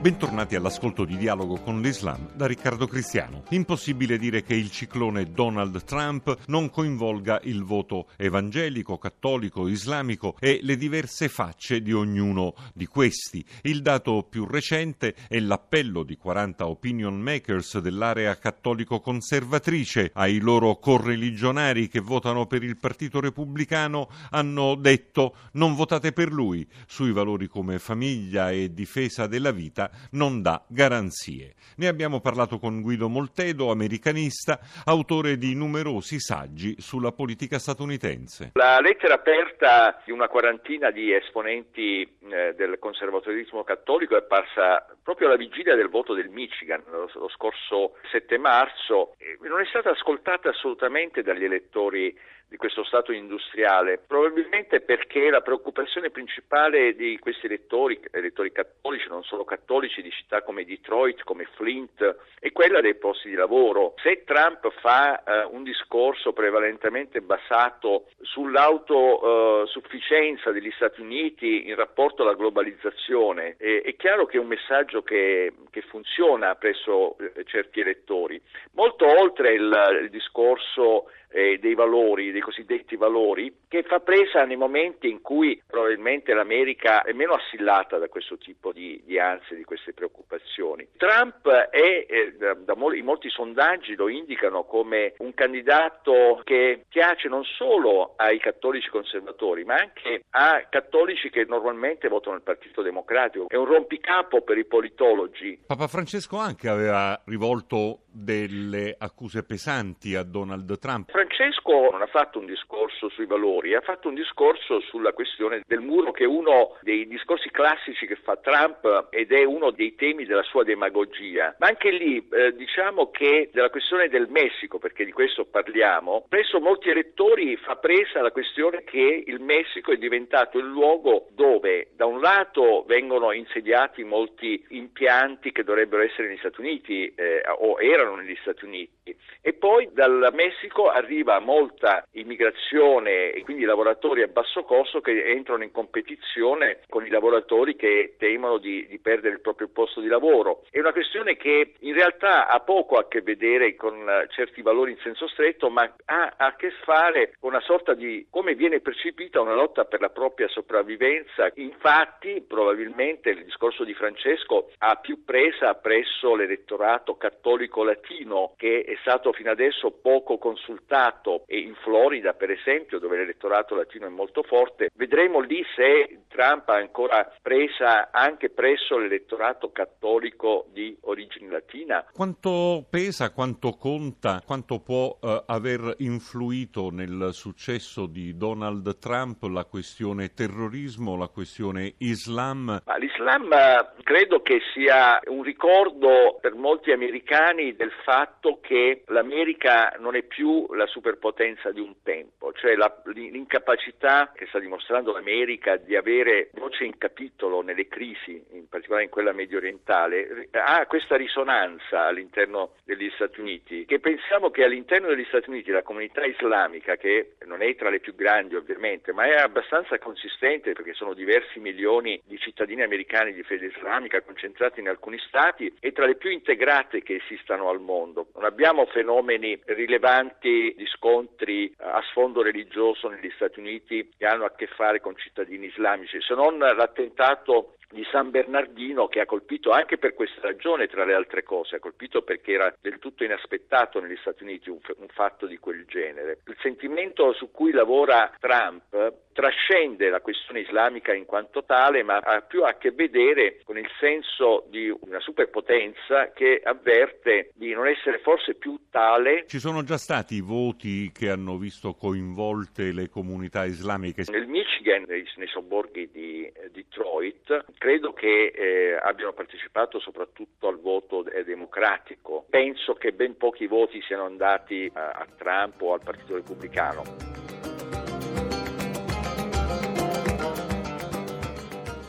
Bentornati all'ascolto di Dialogo con l'Islam da Riccardo Cristiano. Impossibile dire che il ciclone Donald Trump non coinvolga il voto evangelico, cattolico, islamico e le diverse facce di ognuno di questi. Il dato più recente è l'appello di 40 opinion makers dell'area cattolico-conservatrice ai loro correligionari che votano per il Partito Repubblicano hanno detto non votate per lui sui valori come famiglia e difesa della vita non dà garanzie. Ne abbiamo parlato con Guido Moltedo, americanista, autore di numerosi saggi sulla politica statunitense. La lettera aperta di una quarantina di esponenti eh, del conservatorismo cattolico è parsa proprio alla vigilia del voto del Michigan lo, lo scorso 7 marzo e non è stata ascoltata assolutamente dagli elettori di questo Stato industriale, probabilmente perché la preoccupazione principale di questi elettori, elettori cattolici, non solo cattolici, di città come Detroit, come Flint, è quella dei posti di lavoro. Se Trump fa eh, un discorso prevalentemente basato sull'autosufficienza eh, degli Stati Uniti in rapporto alla globalizzazione, eh, è chiaro che è un messaggio che, che funziona presso eh, certi elettori. Molto oltre il, il discorso eh, dei valori, dei cosiddetti valori, che fa presa nei momenti in cui probabilmente l'America è meno assillata da questo tipo di, di ansie, di queste preoccupazioni. Trump è, eh, da, da mol- molti sondaggi lo indicano come un candidato che piace non solo ai cattolici conservatori, ma anche a cattolici che normalmente votano il Partito Democratico. È un rompicapo per i politologi. Papa Francesco anche aveva rivolto delle accuse pesanti a Donald Trump. Francesco non ha fatto un discorso sui valori, ha fatto un discorso sulla questione del muro che è uno dei discorsi classici che fa Trump ed è uno dei temi della sua demagogia. Ma anche lì eh, diciamo che della questione del Messico, perché di questo parliamo, presso molti elettori fa presa la questione che il Messico è diventato il luogo dove da un lato vengono insediati molti impianti che dovrebbero essere negli Stati Uniti eh, o erano negli Stati Uniti e poi dal Messico arriva molta immigrazione e quindi lavoratori a basso costo che entrano in competizione con i lavoratori che temono di, di perdere il proprio posto di lavoro. È una questione che in realtà ha poco a che vedere con certi valori in senso stretto, ma ha a che fare con una sorta di come viene percepita una lotta per la propria sopravvivenza. Infatti, probabilmente il discorso di Francesco ha più presa presso l'elettorato cattolico latino che è stato fino adesso poco consultato e in Florida per esempio dove l'elettorato latino è molto forte vedremo lì se Trump ha ancora presa anche presso l'elettorato cattolico di origine latina. Quanto pesa, quanto conta, quanto può eh, aver influito nel successo di Donald Trump la questione terrorismo, la questione Islam? Ma L'Islam eh, credo che sia un ricordo per molti americani del fatto che l'America non è più la superpotenza di un tempo, cioè la, l'incapacità che sta dimostrando l'America di avere voce in capitolo nelle crisi, in particolare in quella medio orientale, ha questa risonanza all'interno degli Stati Uniti, che pensiamo che all'interno degli Stati Uniti la comunità islamica, che non è tra le più grandi ovviamente, ma è abbastanza consistente perché sono diversi milioni di cittadini americani di fede islamica concentrati in alcuni stati, è tra le più integrate che esistano al mondo. Non abbiamo fenomeni rilevanti di scontri a sfondo religioso negli Stati Uniti che hanno a che fare con cittadini islamici, se non l'attentato di San Bernardino che ha colpito anche per questa ragione, tra le altre cose, ha colpito perché era del tutto inaspettato negli Stati Uniti un, un fatto di quel genere. Il sentimento su cui lavora Trump trascende la questione islamica in quanto tale, ma ha più a che vedere con il senso di una superpotenza che avverte di non essere forse più tale. Ci sono già stati voti che hanno visto coinvolte le comunità islamiche? Nel Michigan, nei sobborghi di Detroit, credo che eh, abbiano partecipato soprattutto al voto democratico. Penso che ben pochi voti siano andati a, a Trump o al Partito Repubblicano.